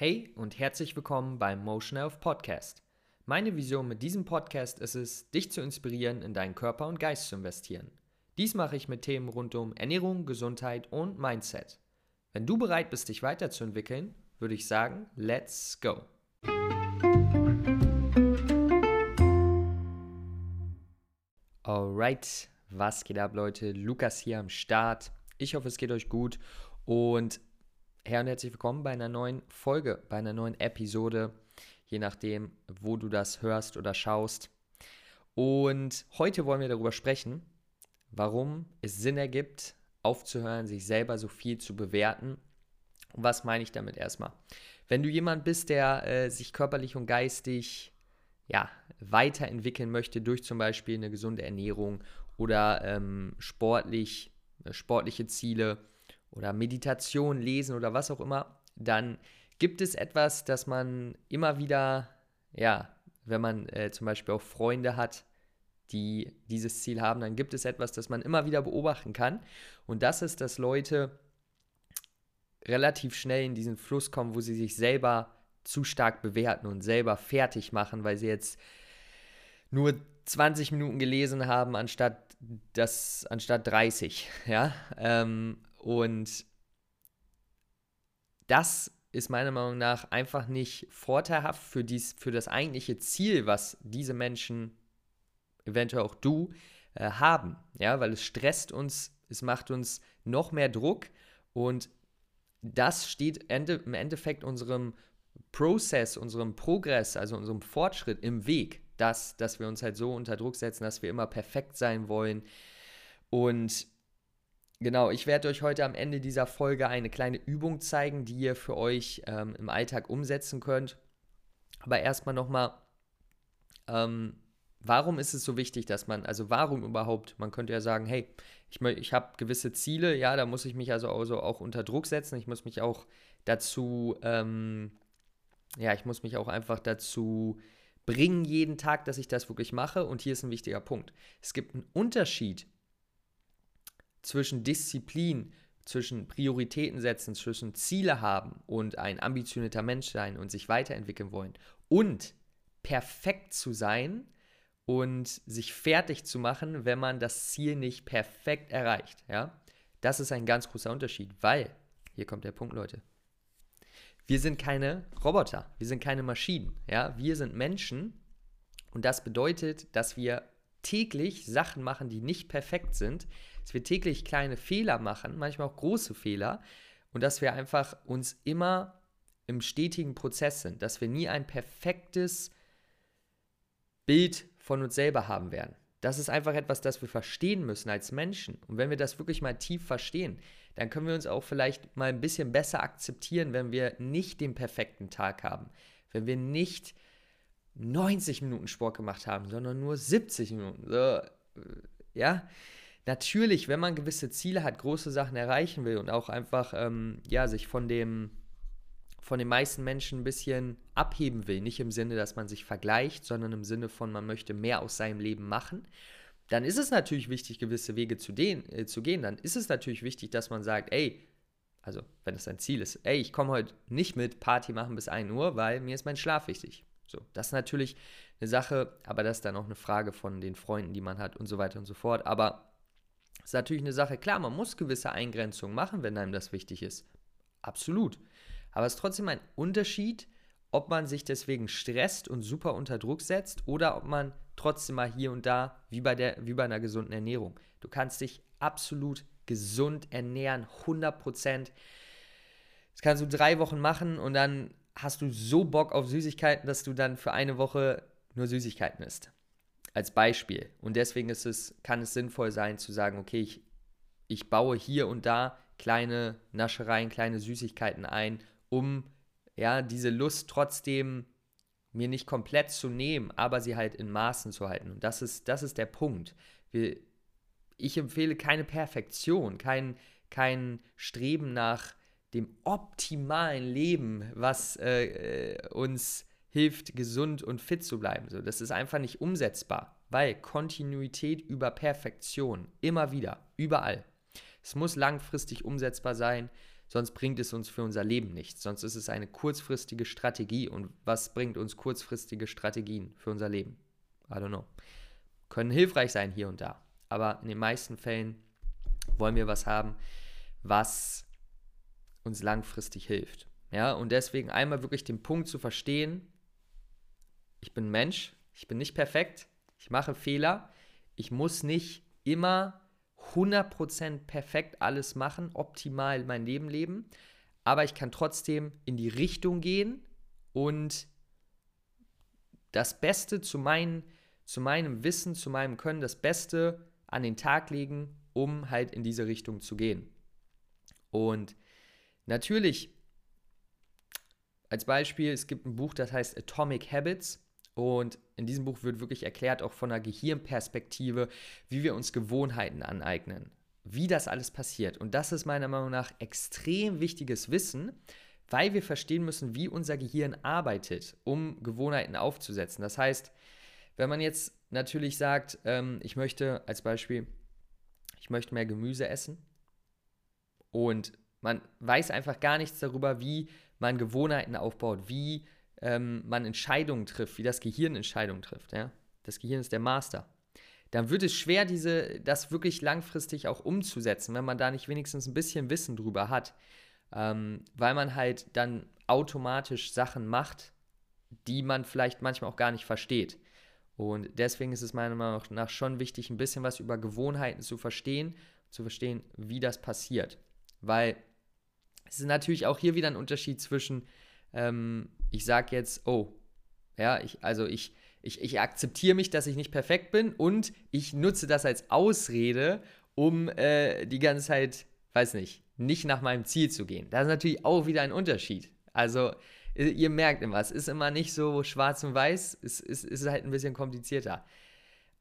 Hey und herzlich willkommen beim Motion Health Podcast. Meine Vision mit diesem Podcast ist es, dich zu inspirieren, in deinen Körper und Geist zu investieren. Dies mache ich mit Themen rund um Ernährung, Gesundheit und Mindset. Wenn du bereit bist, dich weiterzuentwickeln, würde ich sagen, let's go. Alright, was geht ab, Leute? Lukas hier am Start. Ich hoffe, es geht euch gut und her und herzlich willkommen bei einer neuen Folge, bei einer neuen Episode, je nachdem, wo du das hörst oder schaust. Und heute wollen wir darüber sprechen, warum es Sinn ergibt, aufzuhören, sich selber so viel zu bewerten. Und was meine ich damit erstmal? Wenn du jemand bist, der äh, sich körperlich und geistig ja, weiterentwickeln möchte durch zum Beispiel eine gesunde Ernährung oder ähm, sportlich, äh, sportliche Ziele, oder Meditation, Lesen oder was auch immer, dann gibt es etwas, das man immer wieder, ja, wenn man äh, zum Beispiel auch Freunde hat, die dieses Ziel haben, dann gibt es etwas, das man immer wieder beobachten kann. Und das ist, dass Leute relativ schnell in diesen Fluss kommen, wo sie sich selber zu stark bewerten und selber fertig machen, weil sie jetzt nur 20 Minuten gelesen haben, anstatt das, anstatt 30. Ja? Ähm, und das ist meiner Meinung nach einfach nicht vorteilhaft für, dies, für das eigentliche Ziel, was diese Menschen, eventuell auch du, äh, haben. Ja, weil es stresst uns, es macht uns noch mehr Druck und das steht Ende, im Endeffekt unserem Prozess, unserem Progress, also unserem Fortschritt im Weg, dass, dass wir uns halt so unter Druck setzen, dass wir immer perfekt sein wollen. Und Genau, ich werde euch heute am Ende dieser Folge eine kleine Übung zeigen, die ihr für euch ähm, im Alltag umsetzen könnt. Aber erstmal nochmal, ähm, warum ist es so wichtig, dass man, also warum überhaupt, man könnte ja sagen, hey, ich, ich habe gewisse Ziele, ja, da muss ich mich also, also auch unter Druck setzen, ich muss mich auch dazu, ähm, ja, ich muss mich auch einfach dazu bringen jeden Tag, dass ich das wirklich mache. Und hier ist ein wichtiger Punkt. Es gibt einen Unterschied zwischen Disziplin, zwischen Prioritäten setzen, zwischen Ziele haben und ein ambitionierter Mensch sein und sich weiterentwickeln wollen und perfekt zu sein und sich fertig zu machen, wenn man das Ziel nicht perfekt erreicht. Ja? Das ist ein ganz großer Unterschied, weil, hier kommt der Punkt, Leute, wir sind keine Roboter, wir sind keine Maschinen. Ja? Wir sind Menschen und das bedeutet, dass wir täglich Sachen machen, die nicht perfekt sind, dass wir täglich kleine Fehler machen, manchmal auch große Fehler und dass wir einfach uns immer im stetigen Prozess sind, dass wir nie ein perfektes Bild von uns selber haben werden. Das ist einfach etwas, das wir verstehen müssen als Menschen. Und wenn wir das wirklich mal tief verstehen, dann können wir uns auch vielleicht mal ein bisschen besser akzeptieren, wenn wir nicht den perfekten Tag haben, wenn wir nicht 90 Minuten Sport gemacht haben, sondern nur 70 Minuten. So, äh, ja, natürlich, wenn man gewisse Ziele hat, große Sachen erreichen will und auch einfach ähm, ja, sich von dem von den meisten Menschen ein bisschen abheben will, nicht im Sinne, dass man sich vergleicht, sondern im Sinne von, man möchte mehr aus seinem Leben machen, dann ist es natürlich wichtig, gewisse Wege zu, den, äh, zu gehen. Dann ist es natürlich wichtig, dass man sagt, ey, also wenn es ein Ziel ist, ey, ich komme heute nicht mit Party machen bis 1 Uhr, weil mir ist mein Schlaf wichtig. So, das ist natürlich eine Sache, aber das ist dann auch eine Frage von den Freunden, die man hat und so weiter und so fort. Aber ist natürlich eine Sache, klar, man muss gewisse Eingrenzungen machen, wenn einem das wichtig ist. Absolut. Aber es ist trotzdem ein Unterschied, ob man sich deswegen stresst und super unter Druck setzt oder ob man trotzdem mal hier und da, wie bei, der, wie bei einer gesunden Ernährung. Du kannst dich absolut gesund ernähren, 100 Prozent. Das kannst du drei Wochen machen und dann hast du so Bock auf Süßigkeiten, dass du dann für eine Woche nur Süßigkeiten isst als Beispiel. Und deswegen ist es, kann es sinnvoll sein zu sagen, okay, ich, ich baue hier und da kleine Naschereien, kleine Süßigkeiten ein, um ja, diese Lust trotzdem mir nicht komplett zu nehmen, aber sie halt in Maßen zu halten. Und das ist, das ist der Punkt. Wir, ich empfehle keine Perfektion, kein, kein Streben nach dem optimalen Leben, was äh, äh uns hilft, gesund und fit zu bleiben. So, das ist einfach nicht umsetzbar, weil Kontinuität über Perfektion, immer wieder, überall. Es muss langfristig umsetzbar sein. sonst bringt es uns für unser Leben nichts. Sonst ist es eine kurzfristige Strategie. Und was bringt uns kurzfristige Strategien für unser Leben? I don't know. Können hilfreich sein hier und da. Aber in den meisten Fällen wollen wir was haben, was uns langfristig hilft. Ja, und deswegen einmal wirklich den Punkt zu verstehen, ich bin Mensch, ich bin nicht perfekt, ich mache Fehler, ich muss nicht immer 100% perfekt alles machen, optimal mein Leben leben, aber ich kann trotzdem in die Richtung gehen und das Beste zu, mein, zu meinem Wissen, zu meinem Können, das Beste an den Tag legen, um halt in diese Richtung zu gehen. Und natürlich, als Beispiel, es gibt ein Buch, das heißt Atomic Habits. Und in diesem Buch wird wirklich erklärt, auch von der Gehirnperspektive, wie wir uns Gewohnheiten aneignen, wie das alles passiert. Und das ist meiner Meinung nach extrem wichtiges Wissen, weil wir verstehen müssen, wie unser Gehirn arbeitet, um Gewohnheiten aufzusetzen. Das heißt, wenn man jetzt natürlich sagt, ähm, ich möchte als Beispiel, ich möchte mehr Gemüse essen und man weiß einfach gar nichts darüber, wie man Gewohnheiten aufbaut, wie ähm, man Entscheidungen trifft, wie das Gehirn Entscheidungen trifft. Ja? Das Gehirn ist der Master. Dann wird es schwer, diese, das wirklich langfristig auch umzusetzen, wenn man da nicht wenigstens ein bisschen Wissen drüber hat. Ähm, weil man halt dann automatisch Sachen macht, die man vielleicht manchmal auch gar nicht versteht. Und deswegen ist es meiner Meinung nach schon wichtig, ein bisschen was über Gewohnheiten zu verstehen, zu verstehen, wie das passiert. Weil es ist natürlich auch hier wieder ein Unterschied zwischen ähm, ich sage jetzt, oh, ja, ich, also ich, ich, ich akzeptiere mich, dass ich nicht perfekt bin und ich nutze das als Ausrede, um äh, die ganze Zeit, weiß nicht, nicht nach meinem Ziel zu gehen. Das ist natürlich auch wieder ein Unterschied. Also äh, ihr merkt immer, es ist immer nicht so schwarz und weiß, es, es, es ist halt ein bisschen komplizierter.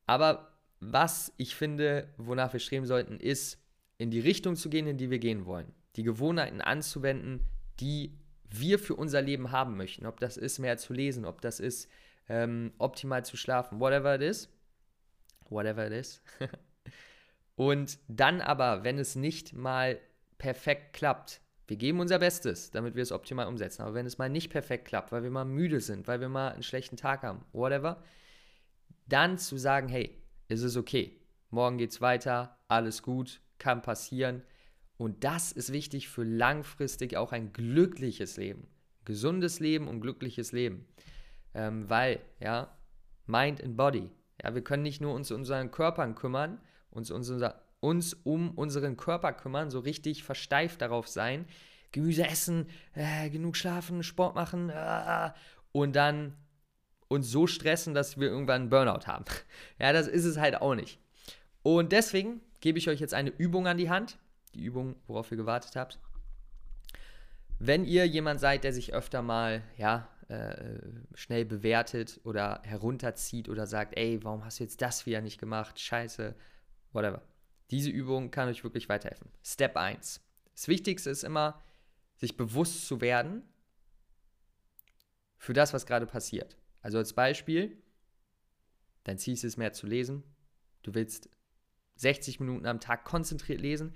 Aber was ich finde, wonach wir streben sollten, ist, in die Richtung zu gehen, in die wir gehen wollen. Die Gewohnheiten anzuwenden, die wir für unser Leben haben möchten. Ob das ist, mehr zu lesen, ob das ist, ähm, optimal zu schlafen, whatever it is. Whatever it is. Und dann aber, wenn es nicht mal perfekt klappt, wir geben unser Bestes, damit wir es optimal umsetzen. Aber wenn es mal nicht perfekt klappt, weil wir mal müde sind, weil wir mal einen schlechten Tag haben, whatever, dann zu sagen, hey, es ist okay. Morgen geht's weiter, alles gut, kann passieren. Und das ist wichtig für langfristig auch ein glückliches Leben. Gesundes Leben und glückliches Leben. Ähm, weil, ja, Mind and Body. Ja, wir können nicht nur uns um unseren Körpern kümmern, uns, uns, unser, uns um unseren Körper kümmern, so richtig versteift darauf sein, Gemüse essen, äh, genug schlafen, Sport machen äh, und dann uns so stressen, dass wir irgendwann einen Burnout haben. Ja, das ist es halt auch nicht. Und deswegen gebe ich euch jetzt eine Übung an die Hand, die Übung, worauf ihr gewartet habt. Wenn ihr jemand seid, der sich öfter mal, ja, äh, schnell bewertet oder herunterzieht oder sagt, ey, warum hast du jetzt das wieder nicht gemacht? Scheiße, whatever. Diese Übung kann euch wirklich weiterhelfen. Step 1. Das Wichtigste ist immer, sich bewusst zu werden für das, was gerade passiert. Also als Beispiel, dein Ziel ist es mehr zu lesen. Du willst 60 Minuten am Tag konzentriert lesen.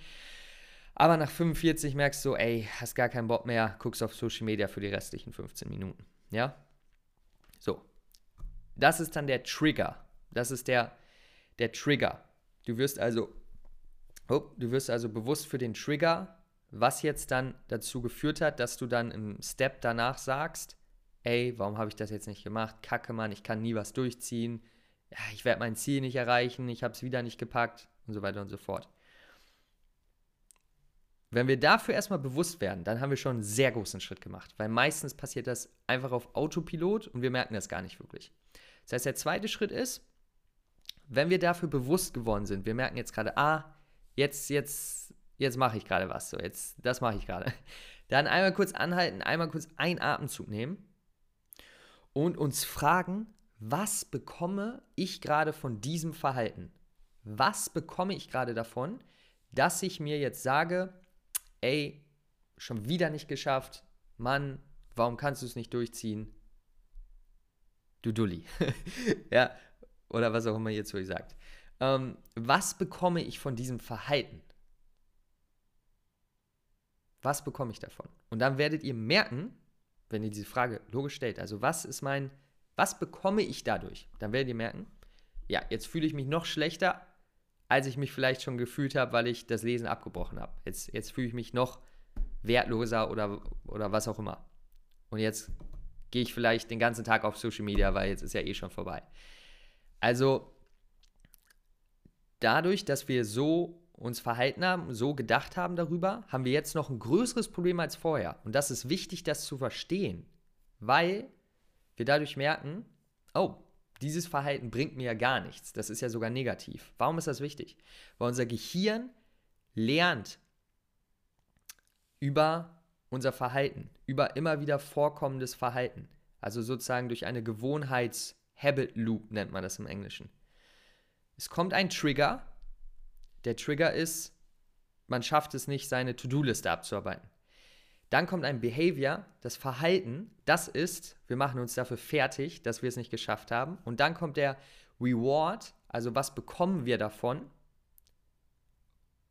Aber nach 45 merkst du, ey, hast gar keinen Bock mehr, guckst auf Social Media für die restlichen 15 Minuten. Ja? So. Das ist dann der Trigger. Das ist der, der Trigger. Du wirst also, oh, du wirst also bewusst für den Trigger, was jetzt dann dazu geführt hat, dass du dann im Step danach sagst, ey, warum habe ich das jetzt nicht gemacht? Kacke, Mann, ich kann nie was durchziehen. Ich werde mein Ziel nicht erreichen, ich habe es wieder nicht gepackt und so weiter und so fort. Wenn wir dafür erstmal bewusst werden, dann haben wir schon einen sehr großen Schritt gemacht, weil meistens passiert das einfach auf Autopilot und wir merken das gar nicht wirklich. Das heißt, der zweite Schritt ist, wenn wir dafür bewusst geworden sind, wir merken jetzt gerade, ah, jetzt, jetzt, jetzt mache ich gerade was, so, jetzt, das mache ich gerade. Dann einmal kurz anhalten, einmal kurz einen Atemzug nehmen und uns fragen, was bekomme ich gerade von diesem Verhalten? Was bekomme ich gerade davon, dass ich mir jetzt sage, ey, schon wieder nicht geschafft, Mann, warum kannst du es nicht durchziehen? Du Dulli. ja, oder was auch immer ihr zu euch sagt. Ähm, was bekomme ich von diesem Verhalten? Was bekomme ich davon? Und dann werdet ihr merken, wenn ihr diese Frage logisch stellt, also was ist mein, was bekomme ich dadurch? Dann werdet ihr merken, ja, jetzt fühle ich mich noch schlechter, als ich mich vielleicht schon gefühlt habe, weil ich das Lesen abgebrochen habe. Jetzt, jetzt fühle ich mich noch wertloser oder, oder was auch immer. Und jetzt gehe ich vielleicht den ganzen Tag auf Social Media, weil jetzt ist ja eh schon vorbei. Also dadurch, dass wir so uns verhalten haben, so gedacht haben darüber, haben wir jetzt noch ein größeres Problem als vorher. Und das ist wichtig, das zu verstehen, weil wir dadurch merken, oh, dieses Verhalten bringt mir ja gar nichts. Das ist ja sogar negativ. Warum ist das wichtig? Weil unser Gehirn lernt über unser Verhalten, über immer wieder vorkommendes Verhalten. Also sozusagen durch eine Gewohnheits-Habit-Loop nennt man das im Englischen. Es kommt ein Trigger. Der Trigger ist, man schafft es nicht, seine To-Do-Liste abzuarbeiten. Dann kommt ein Behavior, das Verhalten, das ist, wir machen uns dafür fertig, dass wir es nicht geschafft haben. Und dann kommt der Reward, also was bekommen wir davon?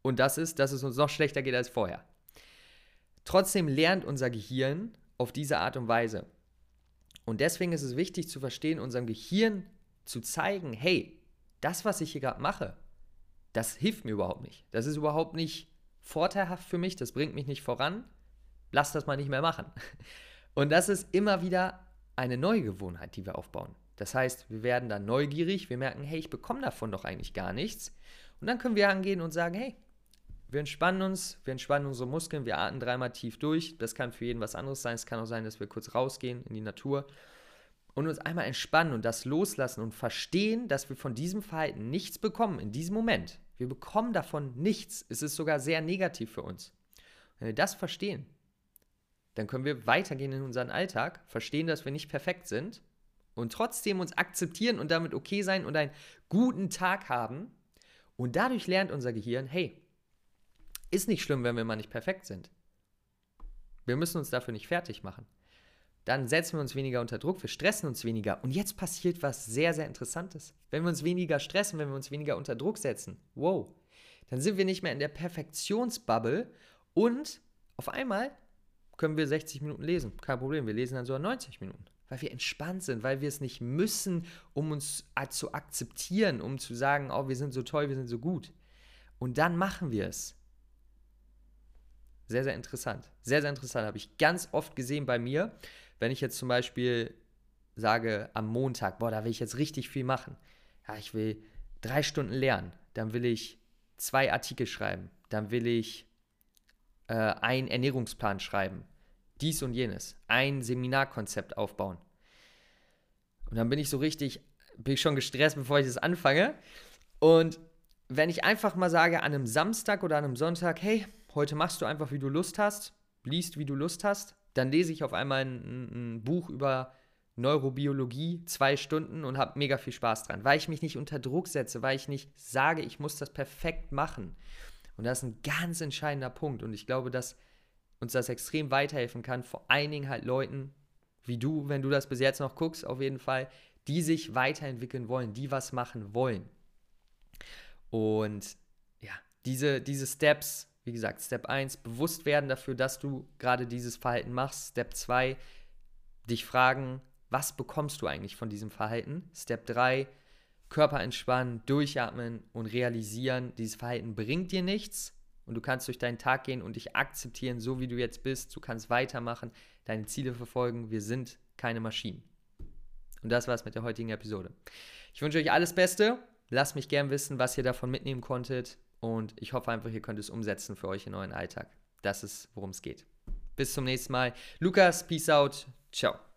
Und das ist, dass es uns noch schlechter geht als vorher. Trotzdem lernt unser Gehirn auf diese Art und Weise. Und deswegen ist es wichtig zu verstehen, unserem Gehirn zu zeigen, hey, das, was ich hier gerade mache, das hilft mir überhaupt nicht. Das ist überhaupt nicht vorteilhaft für mich, das bringt mich nicht voran lass das mal nicht mehr machen. Und das ist immer wieder eine neue Gewohnheit, die wir aufbauen. Das heißt, wir werden dann neugierig, wir merken, hey, ich bekomme davon doch eigentlich gar nichts. Und dann können wir angehen und sagen, hey, wir entspannen uns, wir entspannen unsere Muskeln, wir atmen dreimal tief durch. Das kann für jeden was anderes sein. Es kann auch sein, dass wir kurz rausgehen in die Natur und uns einmal entspannen und das loslassen und verstehen, dass wir von diesem Verhalten nichts bekommen in diesem Moment. Wir bekommen davon nichts. Es ist sogar sehr negativ für uns. Wenn wir das verstehen, dann können wir weitergehen in unseren Alltag, verstehen, dass wir nicht perfekt sind und trotzdem uns akzeptieren und damit okay sein und einen guten Tag haben. Und dadurch lernt unser Gehirn, hey, ist nicht schlimm, wenn wir mal nicht perfekt sind. Wir müssen uns dafür nicht fertig machen. Dann setzen wir uns weniger unter Druck, wir stressen uns weniger. Und jetzt passiert was sehr, sehr Interessantes. Wenn wir uns weniger stressen, wenn wir uns weniger unter Druck setzen, wow, dann sind wir nicht mehr in der Perfektionsbubble und auf einmal können wir 60 Minuten lesen. Kein Problem, wir lesen dann sogar 90 Minuten. Weil wir entspannt sind, weil wir es nicht müssen, um uns zu akzeptieren, um zu sagen, oh, wir sind so toll, wir sind so gut. Und dann machen wir es. Sehr, sehr interessant. Sehr, sehr interessant. Habe ich ganz oft gesehen bei mir, wenn ich jetzt zum Beispiel sage am Montag, boah, da will ich jetzt richtig viel machen. Ja, ich will drei Stunden lernen. Dann will ich zwei Artikel schreiben. Dann will ich äh, einen Ernährungsplan schreiben dies und jenes, ein Seminarkonzept aufbauen. Und dann bin ich so richtig, bin ich schon gestresst, bevor ich das anfange. Und wenn ich einfach mal sage, an einem Samstag oder an einem Sonntag, hey, heute machst du einfach, wie du Lust hast, liest, wie du Lust hast, dann lese ich auf einmal ein, ein Buch über Neurobiologie, zwei Stunden und habe mega viel Spaß dran, weil ich mich nicht unter Druck setze, weil ich nicht sage, ich muss das perfekt machen. Und das ist ein ganz entscheidender Punkt. Und ich glaube, dass uns das extrem weiterhelfen kann. Vor allen Dingen halt Leuten wie du, wenn du das bis jetzt noch guckst, auf jeden Fall, die sich weiterentwickeln wollen, die was machen wollen. Und ja, diese, diese Steps, wie gesagt, Step 1, bewusst werden dafür, dass du gerade dieses Verhalten machst. Step 2, dich fragen, was bekommst du eigentlich von diesem Verhalten? Step 3, Körper entspannen, durchatmen und realisieren, dieses Verhalten bringt dir nichts und du kannst durch deinen Tag gehen und dich akzeptieren, so wie du jetzt bist. Du kannst weitermachen, deine Ziele verfolgen. Wir sind keine Maschinen. Und das war's mit der heutigen Episode. Ich wünsche euch alles Beste. Lasst mich gern wissen, was ihr davon mitnehmen konntet. Und ich hoffe einfach, ihr könnt es umsetzen für euch in euren Alltag. Das ist, worum es geht. Bis zum nächsten Mal. Lukas, peace out. Ciao.